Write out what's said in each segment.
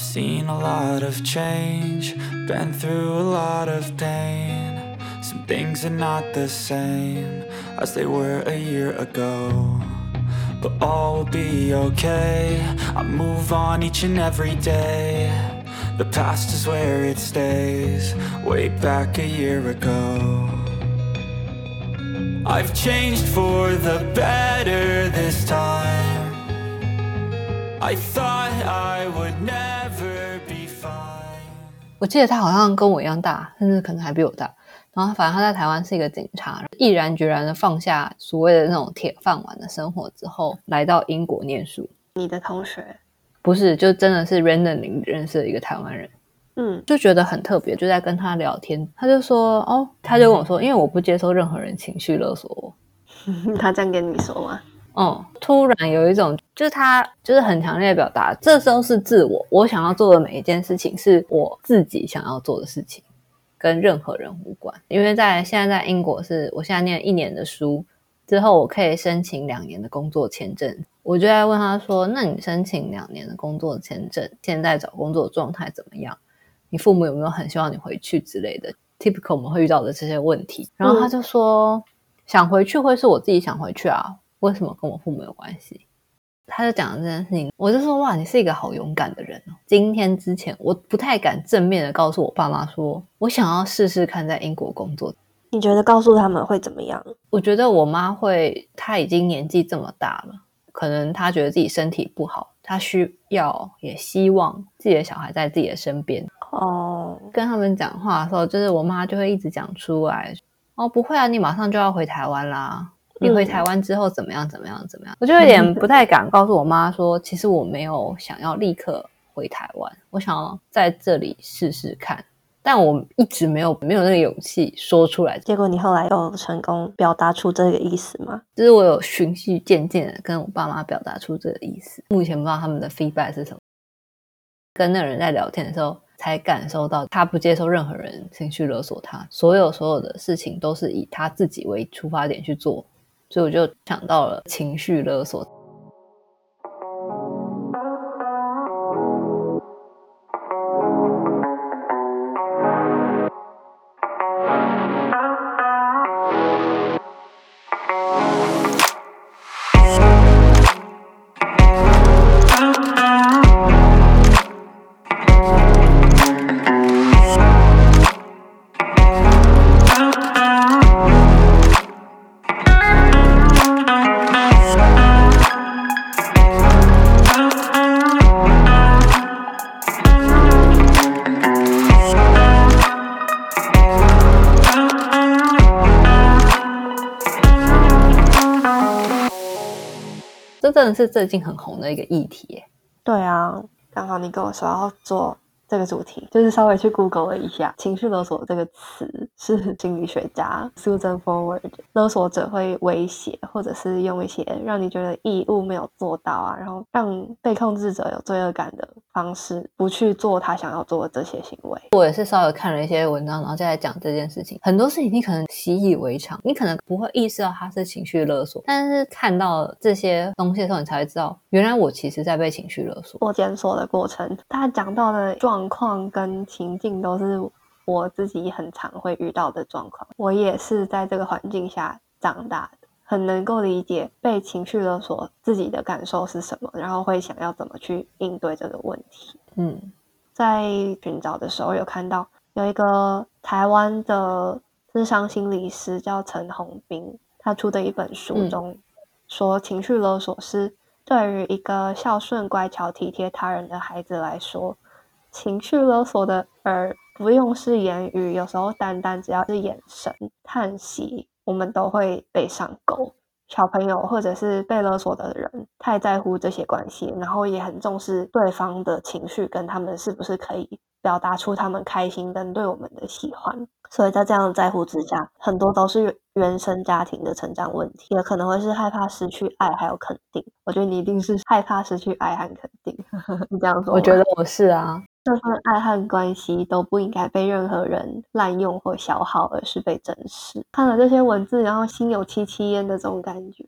Seen a lot of change, been through a lot of pain. Some things are not the same as they were a year ago. But all will be okay. I move on each and every day. The past is where it stays, way back a year ago. I've changed for the better this time. I thought I would never. 我记得他好像跟我一样大，甚至可能还比我大。然后反正他在台湾是一个警察，毅然决然的放下所谓的那种铁饭碗的生活之后，来到英国念书。你的同学，不是，就真的是 randomly 认识的一个台湾人，嗯，就觉得很特别，就在跟他聊天，他就说，哦，他就跟我说，因为我不接受任何人情绪勒索我，他这样跟你说吗？哦、突然有一种，就是他就是很强烈的表达，这时候是自我，我想要做的每一件事情是我自己想要做的事情，跟任何人无关。因为在现在在英国是，我现在念一年的书之后，我可以申请两年的工作签证。我就在问他说：“那你申请两年的工作签证，现在找工作的状态怎么样？你父母有没有很希望你回去之类的？typical 我们会遇到的这些问题。”然后他就说：“想回去会是我自己想回去啊，为什么跟我父母有关系？”他就讲了这件事情，我就说：“哇，你是一个好勇敢的人哦！”今天之前，我不太敢正面的告诉我爸妈说，我想要试试看在英国工作。你觉得告诉他们会怎么样？我觉得我妈会，她已经年纪这么大了，可能她觉得自己身体不好，她需要也希望自己的小孩在自己的身边。哦，跟他们讲话的时候，就是我妈就会一直讲出来，哦，不会啊，你马上就要回台湾啦。你回台湾之后怎么样？怎么样？怎么样？我就有点 不太敢告诉我妈说，其实我没有想要立刻回台湾，我想要在这里试试看。但我一直没有没有那个勇气说出来，结果你后来有成功表达出这个意思吗？就是我有循序渐进的跟我爸妈表达出这个意思。目前不知道他们的 feedback 是什么。跟那个人在聊天的时候，才感受到他不接受任何人情绪勒索他，所有所有的事情都是以他自己为出发点去做，所以我就想到了情绪勒索。真的是最近很红的一个议题耶。对啊，刚好你跟我说要做这个主题，就是稍微去 Google 了一下，情绪勒索这个词是心理学家 Susan Forward，勒索者会威胁或者是用一些让你觉得义务没有做到啊，然后让被控制者有罪恶感的方式，不去做他想要做的这些行为。我也是稍微看了一些文章，然后再来讲这件事情。很多事情你可能习以为常，你可能不会意识到它是情绪勒索，但是看到这些东西的时候，你才会知道，原来我其实在被情绪勒索。做检索的过程，他讲到的状况跟情境都是我自己很常会遇到的状况。我也是在这个环境下长大的，很能够理解被情绪勒索自己的感受是什么，然后会想要怎么去应对这个问题。嗯，在寻找的时候有看到有一个台湾的智商心理师叫陈宏斌，他出的一本书嗯中说，情绪勒索是对于一个孝顺、乖巧、体贴他人的孩子来说，情绪勒索的而不用是言语，有时候单单只要是眼神、叹息，我们都会被上钩。小朋友或者是被勒索的人太在乎这些关系，然后也很重视对方的情绪跟他们是不是可以表达出他们开心跟对我们的喜欢。所以在这样的在乎之下，很多都是原生家庭的成长问题，也可能会是害怕失去爱还有肯定。我觉得你一定是害怕失去爱和肯定，你这样说？我觉得我是啊，这份爱和关系都不应该被任何人滥用或消耗，而是被珍视。看了这些文字，然后心有戚戚焉的这种感觉。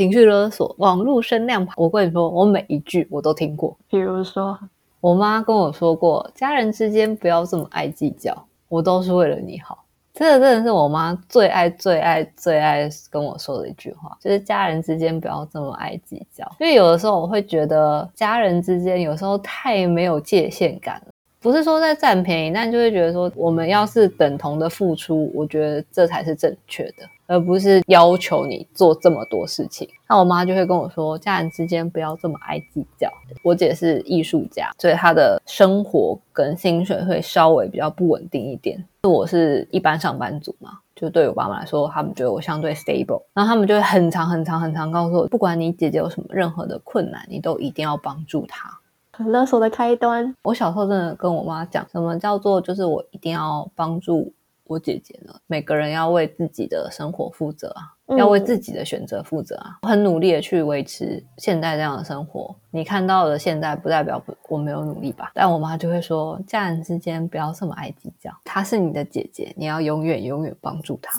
情绪勒索、网络声量，我跟你说，我每一句我都听过。比如说，我妈跟我说过，家人之间不要这么爱计较，我都是为了你好。这个真的是我妈最爱、最爱、最爱跟我说的一句话，就是家人之间不要这么爱计较。因为有的时候我会觉得，家人之间有时候太没有界限感了。不是说在占便宜，但就会觉得说，我们要是等同的付出，我觉得这才是正确的，而不是要求你做这么多事情。那我妈就会跟我说，家人之间不要这么爱计较。我姐是艺术家，所以她的生活跟薪水会稍微比较不稳定一点。我是一般上班族嘛，就对我爸妈来说，他们觉得我相对 stable，然后他们就会很长很长很长告诉我，不管你姐姐有什么任何的困难，你都一定要帮助她。勒索的开端。我小时候真的跟我妈讲，什么叫做就是我一定要帮助我姐姐呢？每个人要为自己的生活负责啊，要为自己的选择负责啊。我很努力的去维持现在这样的生活，你看到的现在不代表我没有努力吧？但我妈就会说，家人之间不要这么爱计较，她是你的姐姐，你要永远永远帮助她。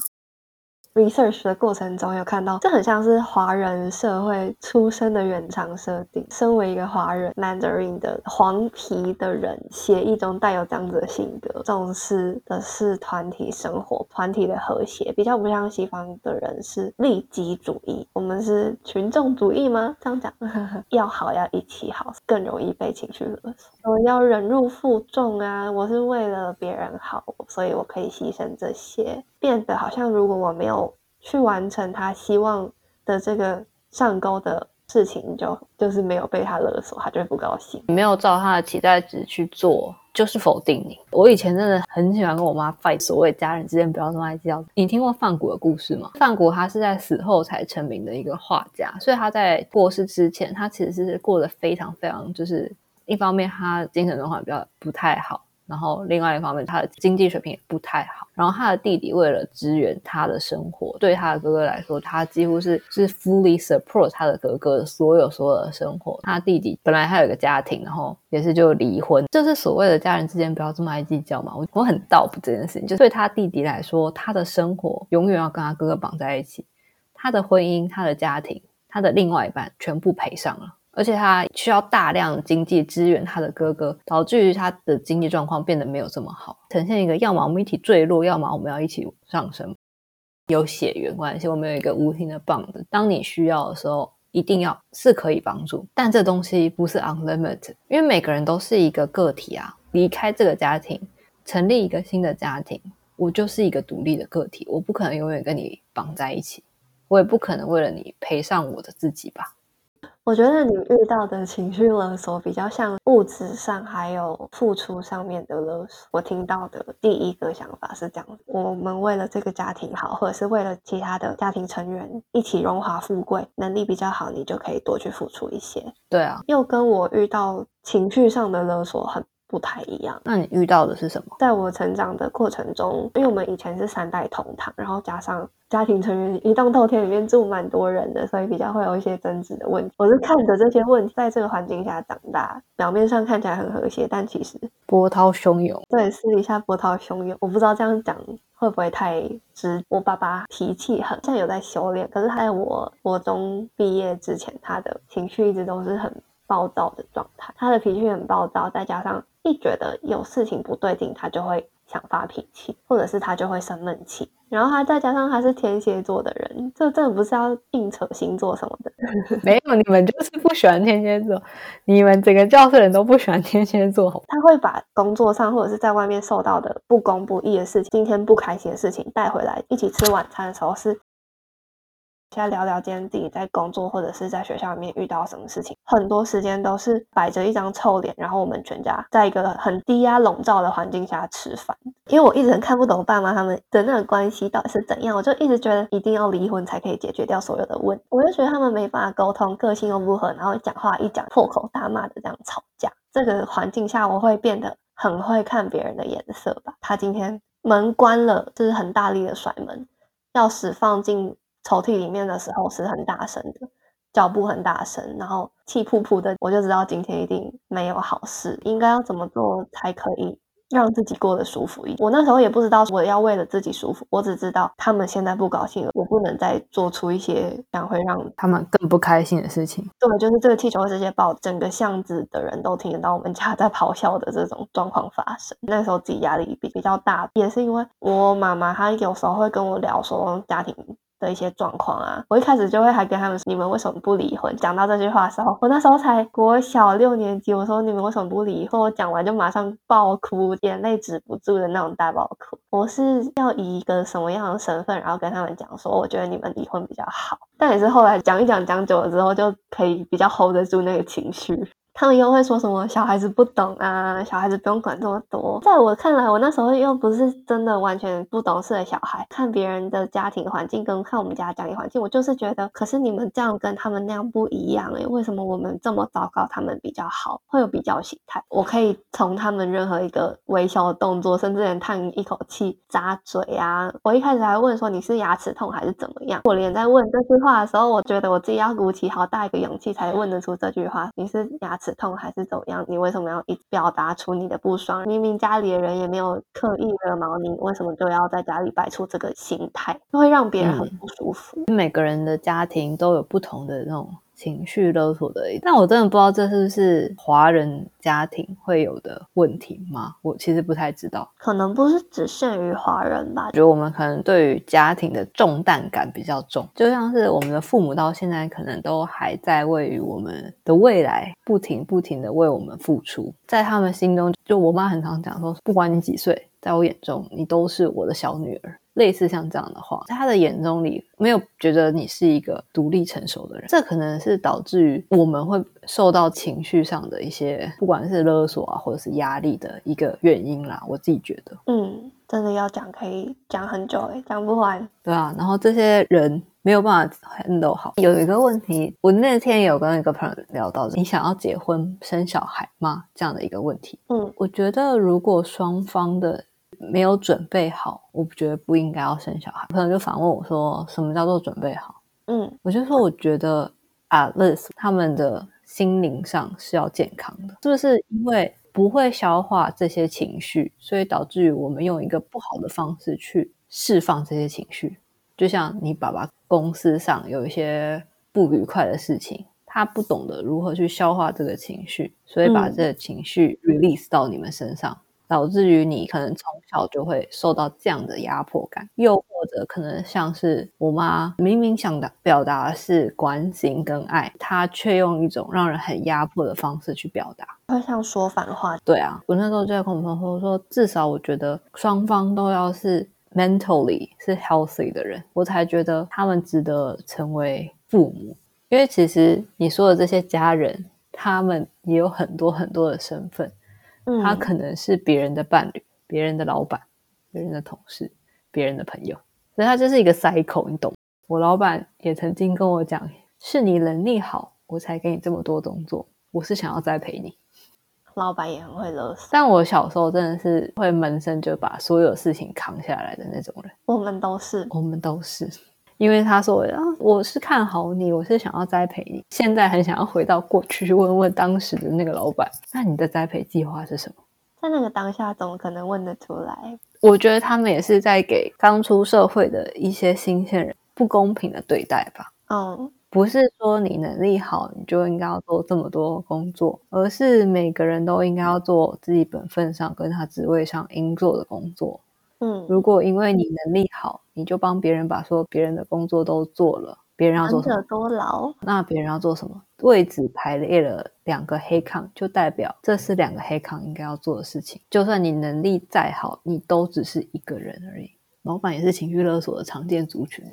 Research 的过程中有看到，这很像是华人社会出生的原厂设定。身为一个华人 Mandarin 的黄皮的人，协议中带有这样子的性格，重视的是团体生活、团体的和谐，比较不像西方的人是利己主义。我们是群众主义吗？这样讲，要好要一起好，更容易被情绪勒索。我要忍辱负重啊！我是为了别人好，所以我可以牺牲这些。变得好像，如果我没有去完成他希望的这个上钩的事情，就就是没有被他勒索，他就会不高兴。你没有照他的期待值去做，就是否定你。我以前真的很喜欢跟我妈 fight，所谓家人之间不要这么爱计较。你听过范谷的故事吗？范谷他是在死后才成名的一个画家，所以他在过世之前，他其实是过得非常非常，就是一方面他精神状况比较不太好。然后另外一方面，他的经济水平也不太好。然后他的弟弟为了支援他的生活，对他的哥哥来说，他几乎是是 fully support 他的哥哥的所有所有的生活。他弟弟本来还有一个家庭，然后也是就离婚，就是所谓的家人之间不要这么爱计较嘛。我我很道不这件事情，就对他弟弟来说，他的生活永远要跟他哥哥绑在一起，他的婚姻、他的家庭、他的另外一半全部赔上了。而且他需要大量经济支援他的哥哥，导致于他的经济状况变得没有这么好，呈现一个要么我们一起坠落，要么我们要一起上升。有血缘关系，我们有一个无形的棒子，当你需要的时候，一定要是可以帮助。但这东西不是 unlimited，因为每个人都是一个个体啊。离开这个家庭，成立一个新的家庭，我就是一个独立的个体，我不可能永远跟你绑在一起，我也不可能为了你赔上我的自己吧。我觉得你遇到的情绪勒索比较像物质上还有付出上面的勒索。我听到的第一个想法是这样：我们为了这个家庭好，或者是为了其他的家庭成员一起荣华富贵，能力比较好，你就可以多去付出一些。对啊，又跟我遇到情绪上的勒索很。不太一样。那你遇到的是什么？在我成长的过程中，因为我们以前是三代同堂，然后加上家庭成员一栋透天里面住蛮多人的，所以比较会有一些争执的问题。我是看着这些问题在这个环境下长大，表面上看起来很和谐，但其实波涛汹涌。对，私底下波涛汹涌。我不知道这样讲会不会太直。我爸爸脾气很，现在有在修炼，可是他在我国中毕业之前，他的情绪一直都是很暴躁的状态。他的脾气很暴躁，再加上。一觉得有事情不对劲，他就会想发脾气，或者是他就会生闷气。然后他再加上他是天蝎座的人，这真的不是要硬扯星座什么的。没有，你们就是不喜欢天蝎座，你们整个教室人都不喜欢天蝎座。他会把工作上或者是在外面受到的不公不义的事情，今天不开心的事情带回来，一起吃晚餐的时候是。现在聊聊今天自己在工作或者是在学校里面遇到什么事情，很多时间都是摆着一张臭脸，然后我们全家在一个很低压笼罩的环境下吃饭。因为我一直很看不懂爸妈他们的那个关系到底是怎样，我就一直觉得一定要离婚才可以解决掉所有的问题。我就觉得他们没办法沟通，个性又不合，然后讲话一讲破口大骂的这样吵架。这个环境下，我会变得很会看别人的颜色吧。他今天门关了，就是很大力的甩门，钥匙放进。抽屉里面的时候是很大声的，脚步很大声，然后气噗噗的，我就知道今天一定没有好事。应该要怎么做才可以让自己过得舒服一点。我那时候也不知道我要为了自己舒服，我只知道他们现在不高兴了，我不能再做出一些想会让他们更不开心的事情。对，就是这个气球会直接爆，整个巷子的人都听得到我们家在咆哮的这种状况发生。那时候自己压力比比较大，也是因为我妈妈她有时候会跟我聊说家庭。的一些状况啊，我一开始就会还跟他们说：“你们为什么不离婚？”讲到这句话的时候，我那时候才国小六年级，我说：“你们为什么不离婚？”我讲完就马上爆哭，眼泪止不住的那种大爆哭。我是要以一个什么样的身份，然后跟他们讲说：“我觉得你们离婚比较好。”但也是后来讲一讲，讲久了之后，就可以比较 hold 得住那个情绪。他们又会说什么小孩子不懂啊，小孩子不用管这么多。在我看来，我那时候又不是真的完全不懂事的小孩，看别人的家庭环境跟看我们家家庭环境，我就是觉得，可是你们这样跟他们那样不一样诶，为什么我们这么糟糕，他们比较好，会有比较心态。我可以从他们任何一个微小的动作，甚至连叹一口气、咂嘴啊，我一开始还问说你是牙齿痛还是怎么样。我连在问这句话的时候，我觉得我自己要鼓起好大一个勇气才问得出这句话，你是牙齿。痛还是怎么样？你为什么要一表达出你的不爽？明明家里的人也没有刻意惹毛你，为什么就要在家里摆出这个心态？就会让别人很不舒服。每个人的家庭都有不同的那种。情绪勒索的，但我真的不知道这是不是华人家庭会有的问题吗？我其实不太知道，可能不是只限于华人吧。觉得我们可能对于家庭的重担感比较重，就像是我们的父母到现在可能都还在为于我们的未来不停不停的为我们付出，在他们心中，就我妈很常讲说，不管你几岁，在我眼中你都是我的小女儿。类似像这样的话，在他的眼中里没有觉得你是一个独立成熟的人，这可能是导致于我们会受到情绪上的一些，不管是勒索啊，或者是压力的一个原因啦。我自己觉得，嗯，真的要讲可以讲很久诶，讲不完。对啊，然后这些人没有办法 handle 好。有一个问题，我那天有跟一个朋友聊到，你想要结婚生小孩吗？这样的一个问题。嗯，我觉得如果双方的。没有准备好，我不觉得不应该要生小孩。朋友就反问我说：“什么叫做准备好？”嗯，我就说我觉得 least 他们的心灵上是要健康的，是不是？因为不会消化这些情绪，所以导致于我们用一个不好的方式去释放这些情绪。就像你爸爸公司上有一些不愉快的事情，他不懂得如何去消化这个情绪，所以把这个情绪 release 到你们身上。导致于你可能从小就会受到这样的压迫感，又或者可能像是我妈明明想的表达是关心跟爱，她却用一种让人很压迫的方式去表达，会像说反话。对啊，我那时候就在跟我朋友说，说至少我觉得双方都要是 mentally 是 healthy 的人，我才觉得他们值得成为父母。因为其实你说的这些家人，他们也有很多很多的身份。他可能是别人的伴侣、别人的老板、别人的同事、别人的朋友，所以他就是一个 cycle，你懂？我老板也曾经跟我讲，是你能力好，我才给你这么多工作，我是想要栽培你。老板也很会勒索，但我小时候真的是会闷声就把所有事情扛下来的那种人。我们都是，我们都是。因为他说啊，我是看好你，我是想要栽培你。现在很想要回到过去去问问当时的那个老板，那你的栽培计划是什么？在那个当下，怎么可能问得出来？我觉得他们也是在给刚出社会的一些新鲜人不公平的对待吧。嗯，不是说你能力好你就应该要做这么多工作，而是每个人都应该要做自己本分上跟他职位上应做的工作。嗯，如果因为你能力好，你就帮别人把所有别人的工作都做了，别人要做什么？多劳。那别人要做什么？位置排列了两个黑抗，就代表这是两个黑抗应该要做的事情。就算你能力再好，你都只是一个人而已。老板也是情绪勒索的常见族群。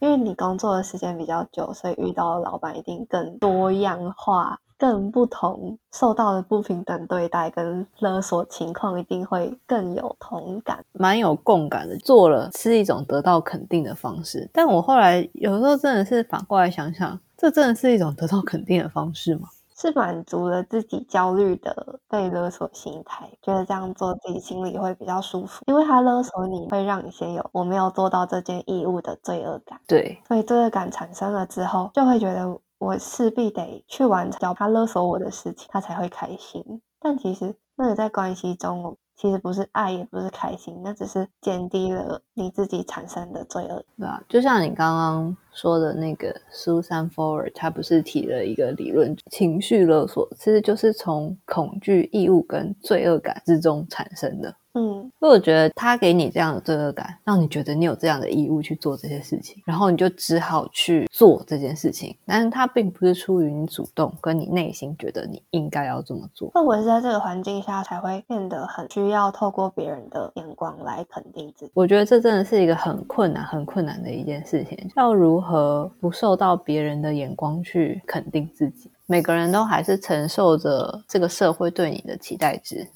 因为你工作的时间比较久，所以遇到的老板一定更多样化。更不同，受到的不平等对待跟勒索情况一定会更有同感，蛮有共感的。做了是一种得到肯定的方式，但我后来有时候真的是反过来想想，这真的是一种得到肯定的方式吗？是满足了自己焦虑的被勒索心态，觉得这样做自己心里会比较舒服，因为他勒索你会让你先有我没有做到这件义务的罪恶感。对，所以罪恶感产生了之后，就会觉得。我势必得去完成他勒索我的事情，他才会开心。但其实那个在关系中，其实不是爱，也不是开心，那只是减低了你自己产生的罪恶。对啊，就像你刚刚说的那个 Susan Forward，他不是提了一个理论，情绪勒索其实就是从恐惧、义务跟罪恶感之中产生的。嗯，所以我觉得他给你这样的罪恶感，让你觉得你有这样的义务去做这些事情，然后你就只好去做这件事情。但是他并不是出于你主动，跟你内心觉得你应该要这么做。会不会是在这个环境下才会变得很需要透过别人的眼光来肯定自己？我觉得这真的是一个很困难、很困难的一件事情，要如何不受到别人的眼光去肯定自己？每个人都还是承受着这个社会对你的期待值。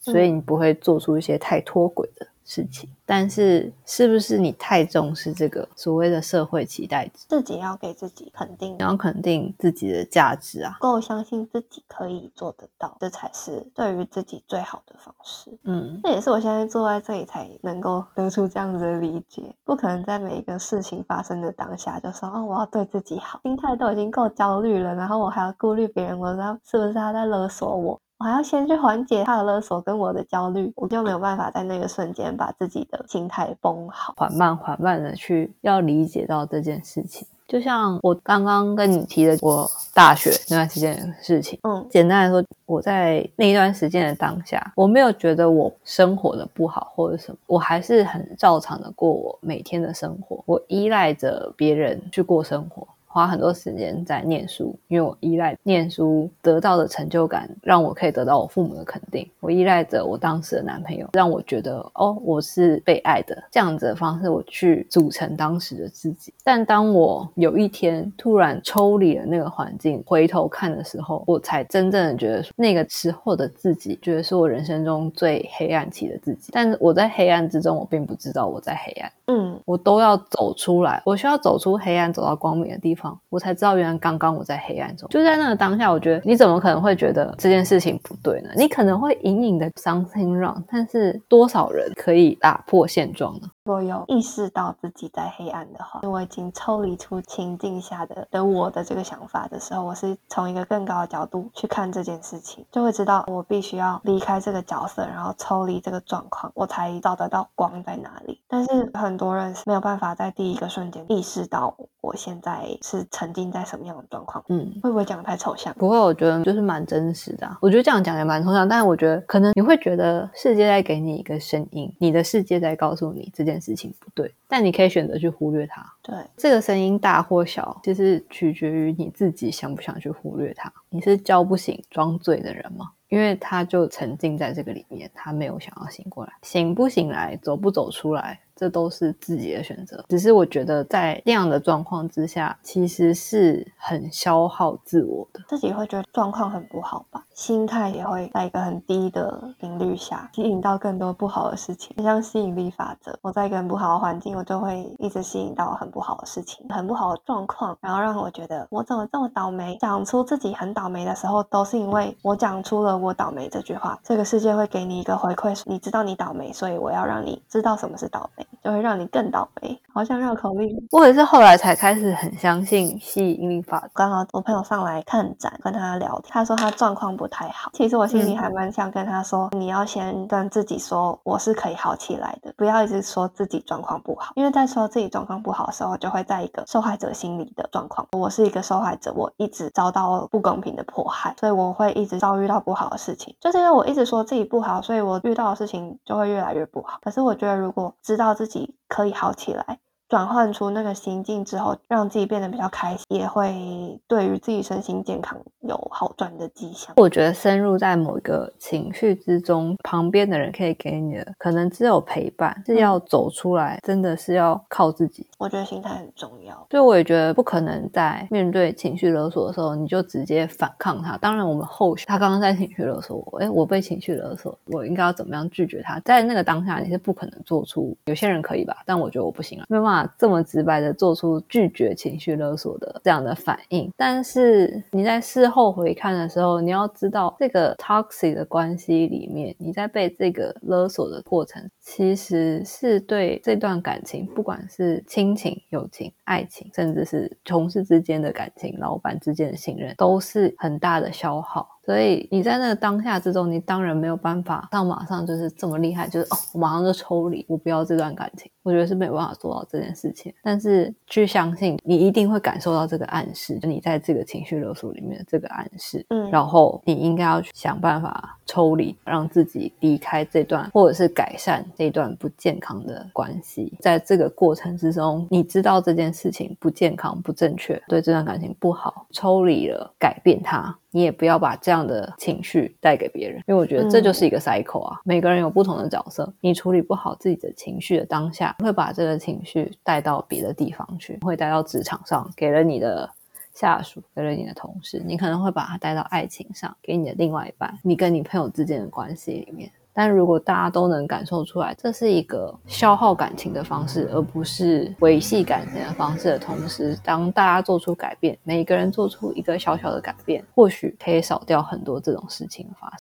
所以你不会做出一些太脱轨的事情，但是是不是你太重视这个所谓的社会期待值？自己要给自己肯定，你要肯定自己的价值啊，够相信自己可以做得到，这才是对于自己最好的方式。嗯，这也是我现在坐在这里才能够得出这样子的理解。不可能在每一个事情发生的当下就说哦，我要对自己好，心态都已经够焦虑了，然后我还要顾虑别人，我知道是不是他在勒索我？我还要先去缓解他的勒索跟我的焦虑，我就没有办法在那个瞬间把自己的心态绷好，缓慢缓慢的去要理解到这件事情。就像我刚刚跟你提的，我大学那段时间的事情，嗯，简单来说，我在那一段时间的当下，我没有觉得我生活的不好或者什么，我还是很照常的过我每天的生活，我依赖着别人去过生活。花很多时间在念书，因为我依赖念书得到的成就感，让我可以得到我父母的肯定。我依赖着我当时的男朋友，让我觉得哦，我是被爱的。这样子的方式，我去组成当时的自己。但当我有一天突然抽离了那个环境，回头看的时候，我才真正的觉得那个时候的自己，觉得是我人生中最黑暗期的自己。但是我在黑暗之中，我并不知道我在黑暗。嗯，我都要走出来，我需要走出黑暗，走到光明的地方。我才知道，原来刚刚我在黑暗中，就在那个当下，我觉得你怎么可能会觉得这件事情不对呢？你可能会隐隐的 something wrong，但是多少人可以打破现状呢？我有意识到自己在黑暗的话，我已经抽离出情境下的的我的这个想法的时候，我是从一个更高的角度去看这件事情，就会知道我必须要离开这个角色，然后抽离这个状况，我才找得到光在哪里。但是很多人是没有办法在第一个瞬间意识到我现在是沉浸在什么样的状况。嗯，会不会讲太抽象？不会，我觉得就是蛮真实的。我觉得这样讲也蛮抽象，但是我觉得可能你会觉得世界在给你一个声音，你的世界在告诉你这件事情不对，但你可以选择去忽略它。对，这个声音大或小，其实取决于你自己想不想去忽略它。你是叫不醒装醉的人吗？因为他就沉浸在这个里面，他没有想要醒过来，醒不醒来，走不走出来。这都是自己的选择，只是我觉得在那样的状况之下，其实是很消耗自我的。自己会觉得状况很不好吧，心态也会在一个很低的频率下，吸引到更多不好的事情，像吸引力法则。我在一个很不好的环境，我就会一直吸引到很不好的事情，很不好的状况，然后让我觉得我怎么这么倒霉。讲出自己很倒霉的时候，都是因为我讲出了我倒霉这句话，这个世界会给你一个回馈，你知道你倒霉，所以我要让你知道什么是倒霉。就会让你更倒霉，好像绕口令。我也是后来才开始很相信吸引力法则。刚好我朋友上来看展，跟他聊天，他说他状况不太好。其实我心里还蛮想跟他说，你要先跟自己说，我是可以好起来的，不要一直说自己状况不好。因为在说自己状况不好的时候，就会在一个受害者心理的状况。我是一个受害者，我一直遭到不公平的迫害，所以我会一直遭遇到不好的事情。就是因为我一直说自己不好，所以我遇到的事情就会越来越不好。可是我觉得，如果知道自己可以好起来。转换出那个心境之后，让自己变得比较开心，也会对于自己身心健康有好转的迹象。我觉得深入在某一个情绪之中，旁边的人可以给你的，可能只有陪伴，是要走出来，真的是要靠自己。我觉得心态很重要，所以我也觉得不可能在面对情绪勒索的时候，你就直接反抗他。当然，我们后续他刚刚在情绪勒索我，哎，我被情绪勒索，我应该要怎么样拒绝他？在那个当下，你是不可能做出，有些人可以吧，但我觉得我不行了，没有办法。这么直白的做出拒绝情绪勒索的这样的反应，但是你在事后回看的时候，你要知道这个 toxic 的关系里面，你在被这个勒索的过程，其实是对这段感情，不管是亲情、友情、爱情，甚至是同事之间的感情、老板之间的信任，都是很大的消耗。所以你在那个当下之中，你当然没有办法到马上就是这么厉害，就是哦，我马上就抽离，我不要这段感情。我觉得是没有办法做到这件事情。但是去相信，你一定会感受到这个暗示，就你在这个情绪勒索里面的这个暗示。嗯然后你应该要去想办法抽离，让自己离开这段，或者是改善这段不健康的关系。在这个过程之中，你知道这件事情不健康、不正确，对这段感情不好，抽离了，改变它。你也不要把这样的情绪带给别人，因为我觉得这就是一个 cycle 啊。每个人有不同的角色，你处理不好自己的情绪的当下，会把这个情绪带到别的地方去，会带到职场上，给了你的下属，给了你的同事，你可能会把它带到爱情上，给你的另外一半，你跟你朋友之间的关系里面。但如果大家都能感受出来，这是一个消耗感情的方式，而不是维系感情的方式的同时，当大家做出改变，每个人做出一个小小的改变，或许可以少掉很多这种事情发生。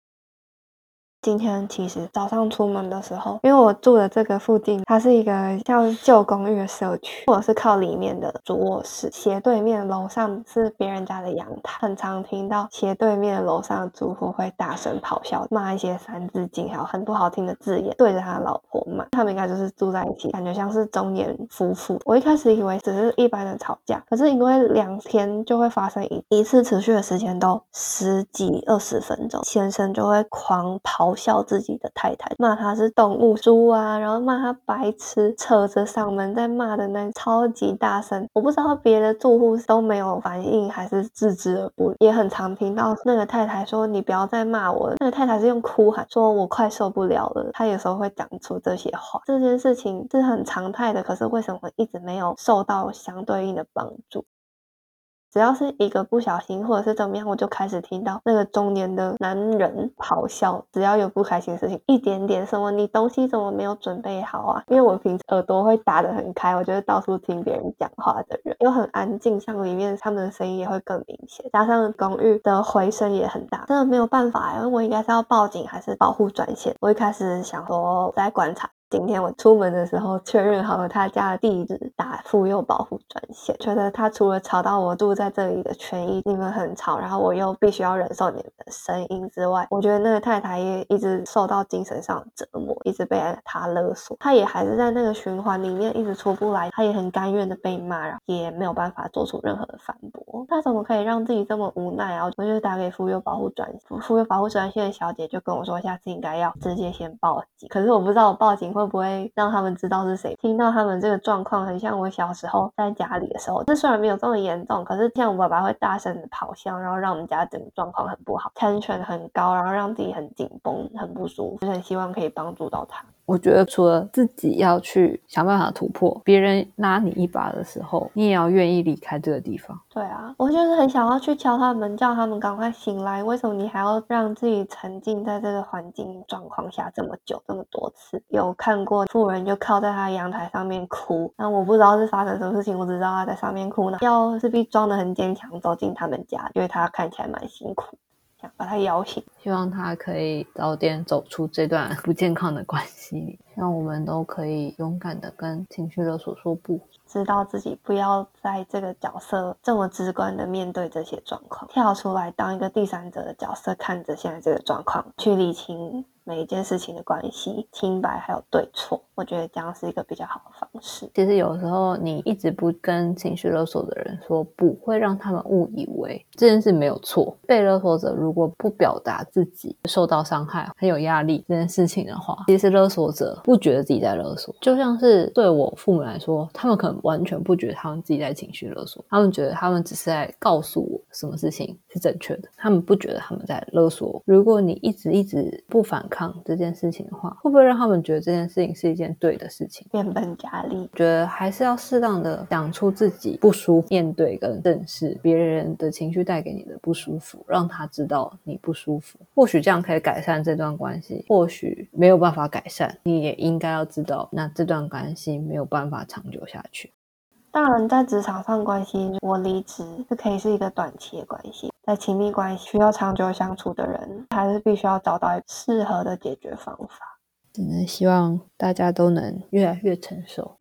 今天其实早上出门的时候，因为我住的这个附近，它是一个像旧公寓的社区，我是靠里面的主卧室，斜对面楼上是别人家的阳台，很常听到斜对面楼上的住户会大声咆哮，骂一些三字经，还有很多好听的字眼，对着他老婆骂。他们应该就是住在一起，感觉像是中年夫妇。我一开始以为只是一般的吵架，可是因为两天就会发生一一次，持续的时间都十几二十分钟，先生就会狂咆笑自己的太太，骂她是动物猪啊，然后骂她白痴，扯着嗓门在骂的那超级大声。我不知道别的住户都没有反应，还是置之而不理。也很常听到那个太太说：“你不要再骂我了。”那个太太是用哭喊说：“我快受不了了。”她有时候会讲出这些话。这件事情是很常态的，可是为什么一直没有受到相对应的帮助？只要是一个不小心，或者是怎么样，我就开始听到那个中年的男人咆哮。只要有不开心的事情，一点点什么，你东西怎么没有准备好啊？因为我平时耳朵会打得很开，我就会到处听别人讲话的人，又很安静，像里面他们的声音也会更明显，加上公寓的回声也很大，真的没有办法、欸。因为我应该是要报警还是保护专线？我一开始想说我在观察。今天我出门的时候确认好了他家的地址，打妇幼保护专线，觉得他除了吵到我住在这里的权益，你们很吵，然后我又必须要忍受你们的声音之外，我觉得那个太太也一直受到精神上折磨，一直被他勒索，他也还是在那个循环里面一直出不来，他也很甘愿的被骂，然后也没有办法做出任何的反驳，他怎么可以让自己这么无奈啊？我就打给妇幼保护专妇幼保护专线的小姐就跟我说，下次应该要直接先报警，可是我不知道我报警会会不会让他们知道是谁。听到他们这个状况，很像我小时候在家里的时候。这虽然没有这么严重，可是像我爸爸会大声的咆哮，然后让我们家整个状况很不好，tension 很高，然后让自己很紧绷、很不舒服。就很希望可以帮助到他。我觉得除了自己要去想办法突破，别人拉你一把的时候，你也要愿意离开这个地方。对啊，我就是很想要去敲他们，叫他们赶快醒来。为什么你还要让自己沉浸在这个环境状况下这么久、这么多次？有看过富人就靠在他阳台上面哭，那我不知道是发生什么事情，我只知道他在上面哭呢。要势必装得很坚强，走进他们家，因为他看起来蛮辛苦，想把他摇醒。希望他可以早点走出这段不健康的关系里，让我们都可以勇敢的跟情绪勒索说不。知道自己不要在这个角色这么直观的面对这些状况，跳出来当一个第三者的角色，看着现在这个状况，去理清每一件事情的关系、清白还有对错。我觉得这样是一个比较好的方式。其实有时候你一直不跟情绪勒索的人说不，会让他们误以为这件事没有错。被勒索者如果不表达自己受到伤害、很有压力这件事情的话，其实勒索者不觉得自己在勒索。就像是对我父母来说，他们可能完全不觉得他们自己在情绪勒索，他们觉得他们只是在告诉我什么事情是正确的，他们不觉得他们在勒索。如果你一直一直不反抗这件事情的话，会不会让他们觉得这件事情是一件对的事情？变本加厉，觉得还是要适当的讲出自己不舒服，面对跟正视别人的情绪带给你的不舒服，让他知道你不舒服。或许这样可以改善这段关系，或许没有办法改善，你也应该要知道，那这段关系没有办法长久下去。当然，在职场上关系，我离职是可以是一个短期的关系。在亲密关系需要长久相处的人，还是必须要找到适合的解决方法。只能希望大家都能越来越成熟。